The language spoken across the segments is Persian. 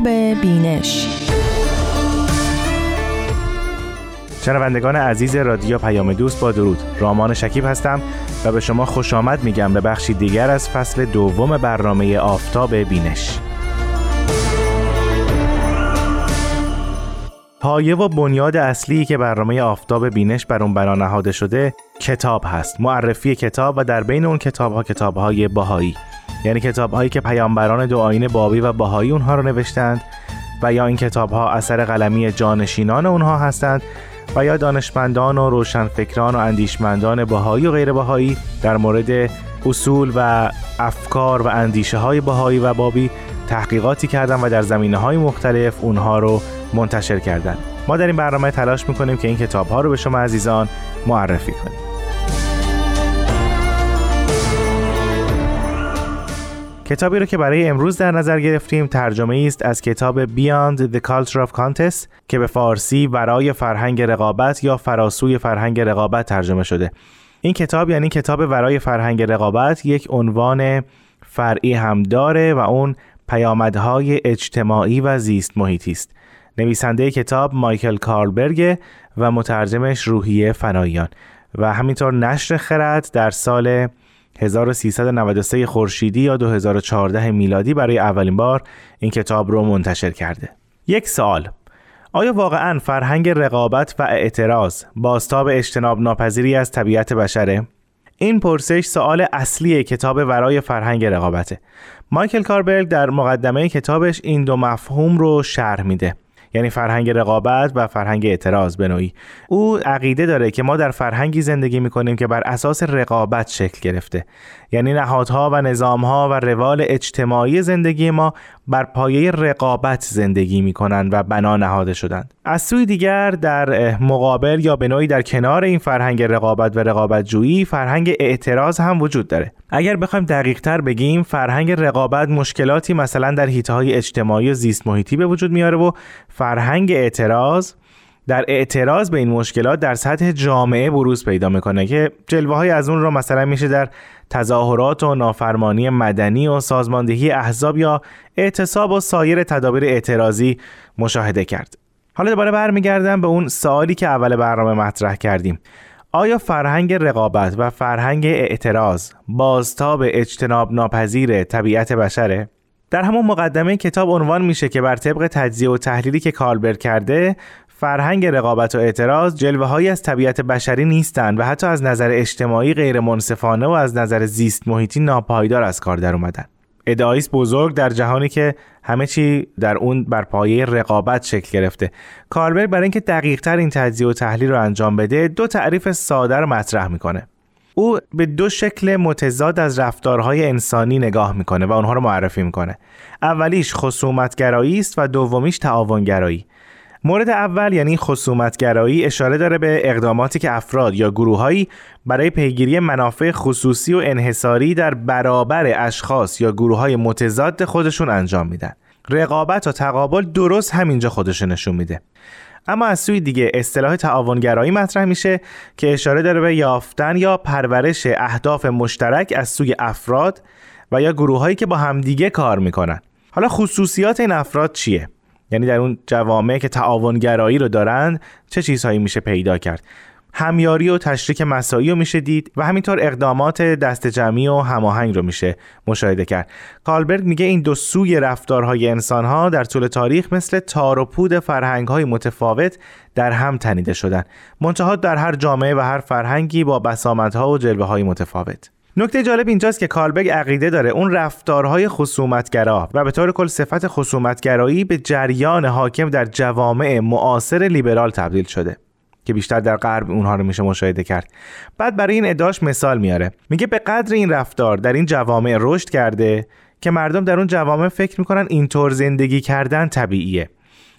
آفتاب بینش. شنوندگان عزیز رادیو پیام دوست با درود. رامان شکیب هستم و به شما خوش آمد میگم به بخشی دیگر از فصل دوم برنامه آفتاب بینش. پایه و بنیاد اصلی که برنامه آفتاب بینش بر اون بنا نهاده شده کتاب هست. معرفی کتاب و در بین اون کتاب ها کتاب های باهایی یعنی کتاب هایی که پیامبران دو آین بابی و باهایی اونها رو نوشتند و یا این کتاب ها اثر قلمی جانشینان اونها هستند و یا دانشمندان و روشنفکران و اندیشمندان باهایی و غیر باهایی در مورد اصول و افکار و اندیشه های باهایی و بابی تحقیقاتی کردن و در زمینه های مختلف اونها رو منتشر کردن ما در این برنامه تلاش می‌کنیم که این کتاب ها رو به شما عزیزان معرفی کنیم. کتابی رو که برای امروز در نظر گرفتیم ترجمه است از کتاب Beyond the Culture of Contest که به فارسی ورای فرهنگ رقابت یا فراسوی فرهنگ رقابت ترجمه شده. این کتاب یعنی کتاب ورای فرهنگ رقابت یک عنوان فرعی هم داره و اون پیامدهای اجتماعی و زیست محیطی است. نویسنده کتاب مایکل کارلبرگ و مترجمش روحیه فناییان و همینطور نشر خرد در سال 1393 خورشیدی یا 2014 میلادی برای اولین بار این کتاب رو منتشر کرده. یک سوال آیا واقعا فرهنگ رقابت و اعتراض باستاب اجتناب ناپذیری از طبیعت بشره؟ این پرسش سوال اصلی کتاب ورای فرهنگ رقابته. مایکل کاربرگ در مقدمه کتابش این دو مفهوم رو شرح میده. یعنی فرهنگ رقابت و فرهنگ اعتراض. به نوعی او عقیده داره که ما در فرهنگی زندگی می‌کنیم که بر اساس رقابت شکل گرفته. یعنی نهادها و نظامها و روال اجتماعی زندگی ما بر پایه رقابت زندگی می‌کنند و بنا نهاده شدند. از سوی دیگر در مقابل یا به نوعی در کنار این فرهنگ رقابت و رقابت جویی فرهنگ اعتراض هم وجود داره. اگر بخوایم دقیق تر بگیم فرهنگ رقابت مشکلاتی مثلا در حیطه اجتماعی و زیست محیطی به وجود میاره و فرهنگ اعتراض در اعتراض به این مشکلات در سطح جامعه بروز پیدا می‌کنه که جلوه های از اون رو مثلا میشه در تظاهرات و نافرمانی مدنی و سازماندهی احزاب یا اعتصاب و سایر تدابیر اعتراضی مشاهده کرد حالا دوباره برمیگردم به اون سوالی که اول برنامه مطرح کردیم آیا فرهنگ رقابت و فرهنگ اعتراض بازتاب اجتناب ناپذیر طبیعت بشره؟ در همون مقدمه کتاب عنوان میشه که بر طبق تجزیه و تحلیلی که کالبر کرده فرهنگ رقابت و اعتراض جلوه های از طبیعت بشری نیستند و حتی از نظر اجتماعی غیر منصفانه و از نظر زیست محیطی ناپایدار از کار در اومدن. ادعایی بزرگ در جهانی که همه چی در اون بر پایه رقابت شکل گرفته. کاربر برای اینکه دقیق تر این تجزیه و تحلیل رو انجام بده دو تعریف ساده رو مطرح می‌کنه. او به دو شکل متضاد از رفتارهای انسانی نگاه می‌کنه و اونها رو معرفی می‌کنه. اولیش خصومتگرایی است و دومیش تعاونگرایی. مورد اول یعنی خصومتگرایی اشاره داره به اقداماتی که افراد یا گروههایی برای پیگیری منافع خصوصی و انحصاری در برابر اشخاص یا گروه های متضاد خودشون انجام میدن. رقابت و تقابل درست همینجا خودش نشون میده. اما از سوی دیگه اصطلاح تعاونگرایی مطرح میشه که اشاره داره به یافتن یا پرورش اهداف مشترک از سوی افراد و یا گروههایی که با همدیگه کار می‌کنن. حالا خصوصیات این افراد چیه؟ یعنی در اون جوامع که تعاونگرایی رو دارند چه چیزهایی میشه پیدا کرد؟ همیاری و تشریک مسایی رو میشه دید و همینطور اقدامات دست جمعی و هماهنگ رو میشه مشاهده کرد. کالبرگ میگه این دو سوی رفتارهای انسانها در طول تاریخ مثل تار و پود فرهنگهای متفاوت در هم تنیده شدن. منتها در هر جامعه و هر فرهنگی با بسامدها و جلوه های متفاوت. نکته جالب اینجاست که کالبگ عقیده داره. اون رفتارهای خصومتگرا و به طور کل صفت خصومتگرایی به جریان حاکم در جوامع معاصر لیبرال تبدیل شده که بیشتر در غرب اونها رو میشه مشاهده کرد. بعد برای این اداش مثال میاره. میگه به قدر این رفتار در این جوامع رشد کرده که مردم در اون جوامع فکر می‌کنن اینطور زندگی کردن طبیعیه.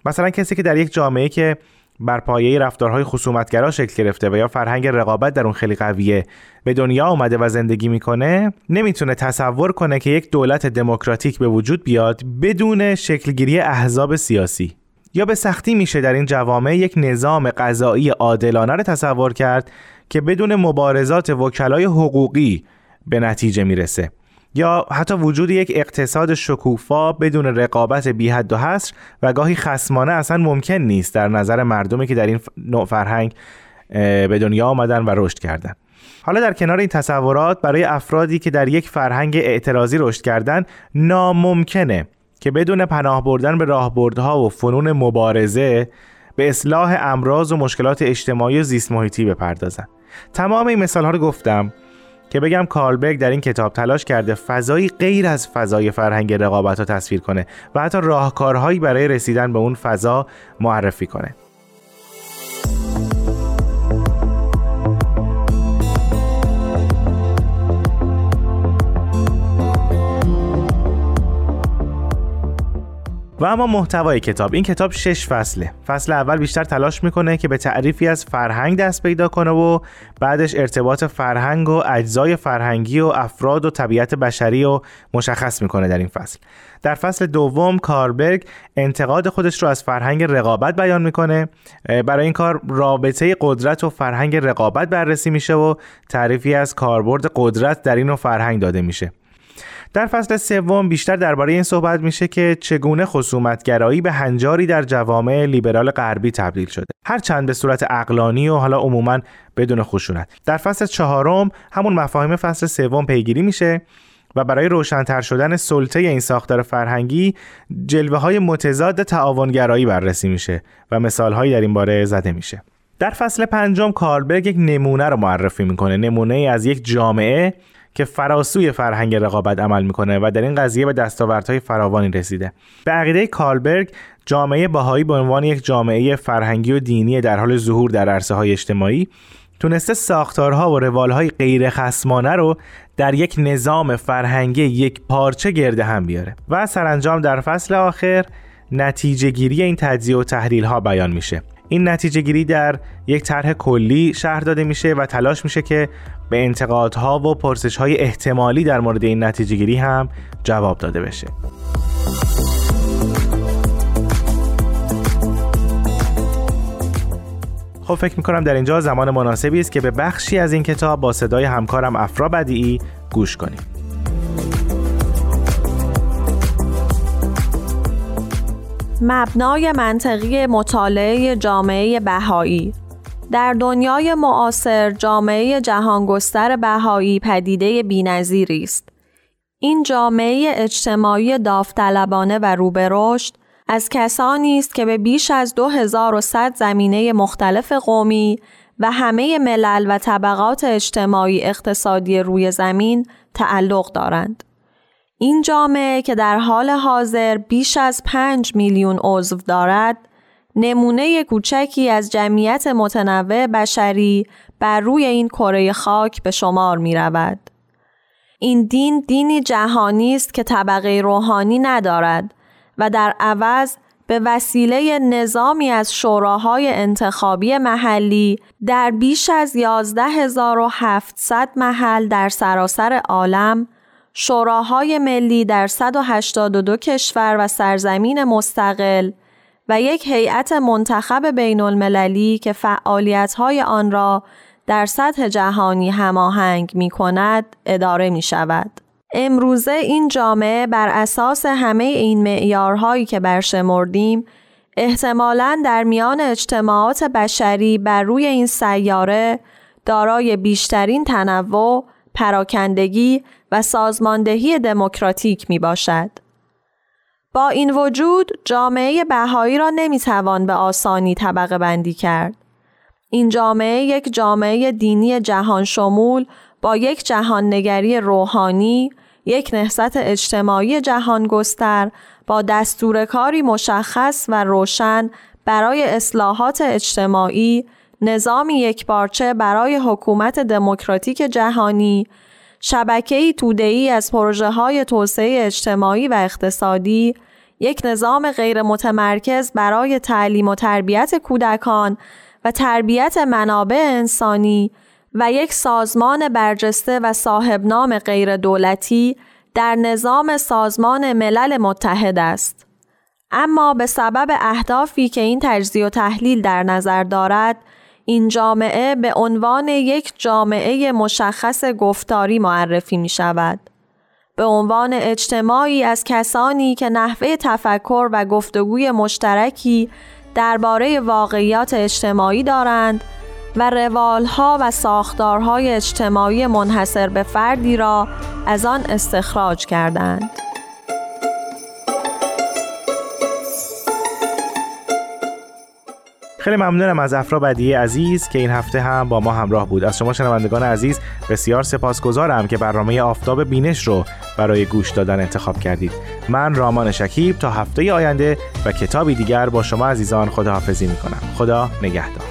مثلا کسی که در یک جامعه که بر پایه رفتارهای خصومتگرا شکل گرفته و یا فرهنگ رقابت در اون خیلی قویه. به دنیا اومده و زندگی می‌کنه نمی‌تونه تصور کنه که یک دولت دموکراتیک به وجود بیاد بدون شکلگیری احزاب سیاسی. یا به سختی میشه در این جوامع یک نظام قضایی عادلانه رو تصور کرد که بدون مبارزات وکلای حقوقی به نتیجه می‌رسه. یا حتی وجود یک اقتصاد شکوفا بدون رقابت بی حد و حصر و گاهی خسمانه اصلا ممکن نیست در نظر مردمی که در این نوع فرهنگ به دنیا آمدن و رشد کردن. حالا در کنار این تصورات برای افرادی که در یک فرهنگ اعتراضی رشد کردن ناممکنه که بدون پناه بردن به راهبردها و فنون مبارزه به اصلاح امراض و مشکلات اجتماعی و زیست محیطی بپردازن. تمام این مثال ها رو گفتم. که بگم کارلبرگ در این کتاب تلاش کرده فضایی غیر از فضای فرهنگ رقابت رو تصویر کنه و حتی راهکارهایی برای رسیدن به اون فضا معرفی کنه. و اما محتوای کتاب. این کتاب شش فصله. فصل اول بیشتر تلاش می‌کنه که به تعریفی از فرهنگ دست پیدا کنه و بعدش ارتباط فرهنگ و اجزای فرهنگی و افراد و طبیعت بشری رو مشخص می‌کنه در این فصل. در فصل دوم کاربرگ انتقاد خودش رو از فرهنگ رقابت بیان می‌کنه. برای این کار رابطه قدرت و فرهنگ رقابت بررسی میشه و تعریفی از کاربرد قدرت در این فرهنگ داده میشه. در فصل سوم بیشتر درباره این صحبت میشه که چگونه خصومتگرایی به هنجاری در جوامع لیبرال غربی تبدیل شده. هرچند به صورت اقلانی و حالا عموما بدون خشونت. در فصل چهارم همون مفاهیم فصل سوم پیگیری میشه و برای روشنتر شدن سلطه این ساختار فرهنگی جلوه های متضاد تعاونگرایی بررسی میشه و مثال هایی در این باره زده میشه. در فصل پنجم کاربرگ یک نمونه رو معرفی می‌کنه. نمونه از یک جامعه که فراسوی فرهنگ رقابت عمل می‌کنه و در این قضیه به دستاوردهای فراوانی رسیده. به عقیده کارلبرگ جامعه باهایی به عنوان یک جامعه فرهنگی و دینی در حال ظهور در عرصه های اجتماعی تونسته ساختارها و روالهای غیر خسمانه رو در یک نظام فرهنگی یک پارچه گرده هم بیاره و سرانجام در فصل آخر نتیجه گیری این تجزیه و تحلیل ها بیان میشه. این نتیجه گیری در یک طرح کلی شهر داده میشه و تلاش میشه که به انتقادها و پرسشهای احتمالی در مورد این نتیجه گیری هم جواب داده بشه. خب فکر می‌کنم در اینجا زمان مناسبی است که به بخشی از این کتاب با صدای همکارم افرا بدیعی گوش کنیم. مبنای منطقی مطالعه جامعه بهایی در دنیای معاصر جامعه جهانگستر بهایی پدیده بینظیری است. این جامعه اجتماعی داوطلبانه و روبه رشد از کسانی است که به بیش از 2100 زمینه مختلف قومی و همه ملل و طبقات اجتماعی اقتصادی روی زمین تعلق دارند. این جامعه که در حال حاضر بیش از 5 میلیون عضو دارد، نمونه کوچکی از جمعیت متنوع بشری بر روی این کره خاک به شمار می رود. این دین دینی جهانی است که طبقه روحانی ندارد و در عوض به وسیله نظامی از شوراهای انتخابی محلی در بیش از 11700 محل در سراسر عالم شوراهای ملی در 182 کشور و سرزمین مستقل و یک هیئت منتخب بین المللی که فعالیت‌های آن را در سطح جهانی هماهنگ می کند اداره می شود. امروزه این جامعه بر اساس همه این معیارهایی که برشمردیم احتمالاً در میان اجتماعات بشری بر روی این سیاره دارای بیشترین تنوع، پراکندگی و سازماندهی دموکراتیک می باشد. با این وجود جامعه بهایی را نمی‌توان به آسانی طبقه بندی کرد. این جامعه یک جامعه دینی جهان شمول با یک جهان نگری روحانی، یک نهضت اجتماعی جهان گستر با دستور کاری مشخص و روشن برای اصلاحات اجتماعی، نظامی یکپارچه برای حکومت دموکراتیک جهانی، شبکه‌ای توده‌ای از پروژه های توسعه اجتماعی و اقتصادی، یک نظام غیر متمرکز برای تعلیم و تربیت کودکان و تربیت منابع انسانی و یک سازمان برجسته و صاحب نام غیر دولتی در نظام سازمان ملل متحد است. اما به سبب اهدافی که این تجزیه و تحلیل در نظر دارد، این جامعه به عنوان یک جامعه مشخص گفتاری معرفی می شود. به عنوان اجتماعی از کسانی که نحوه تفکر و گفتگوی مشترکی درباره واقعیات اجتماعی دارند و روالها و ساختارهای اجتماعی منحصر به فردی را از آن استخراج کردند. خیلی ممنونم از افرا بدیه عزیز که این هفته هم با ما همراه بود. از شما شنوندگان عزیز بسیار سپاسگزارم که برنامه آفتاب بینش رو برای گوش دادن انتخاب کردید. من رامان شکیب تا هفته آینده و کتابی دیگر با شما عزیزان خداحافظی می‌کنم. خدا نگهدار.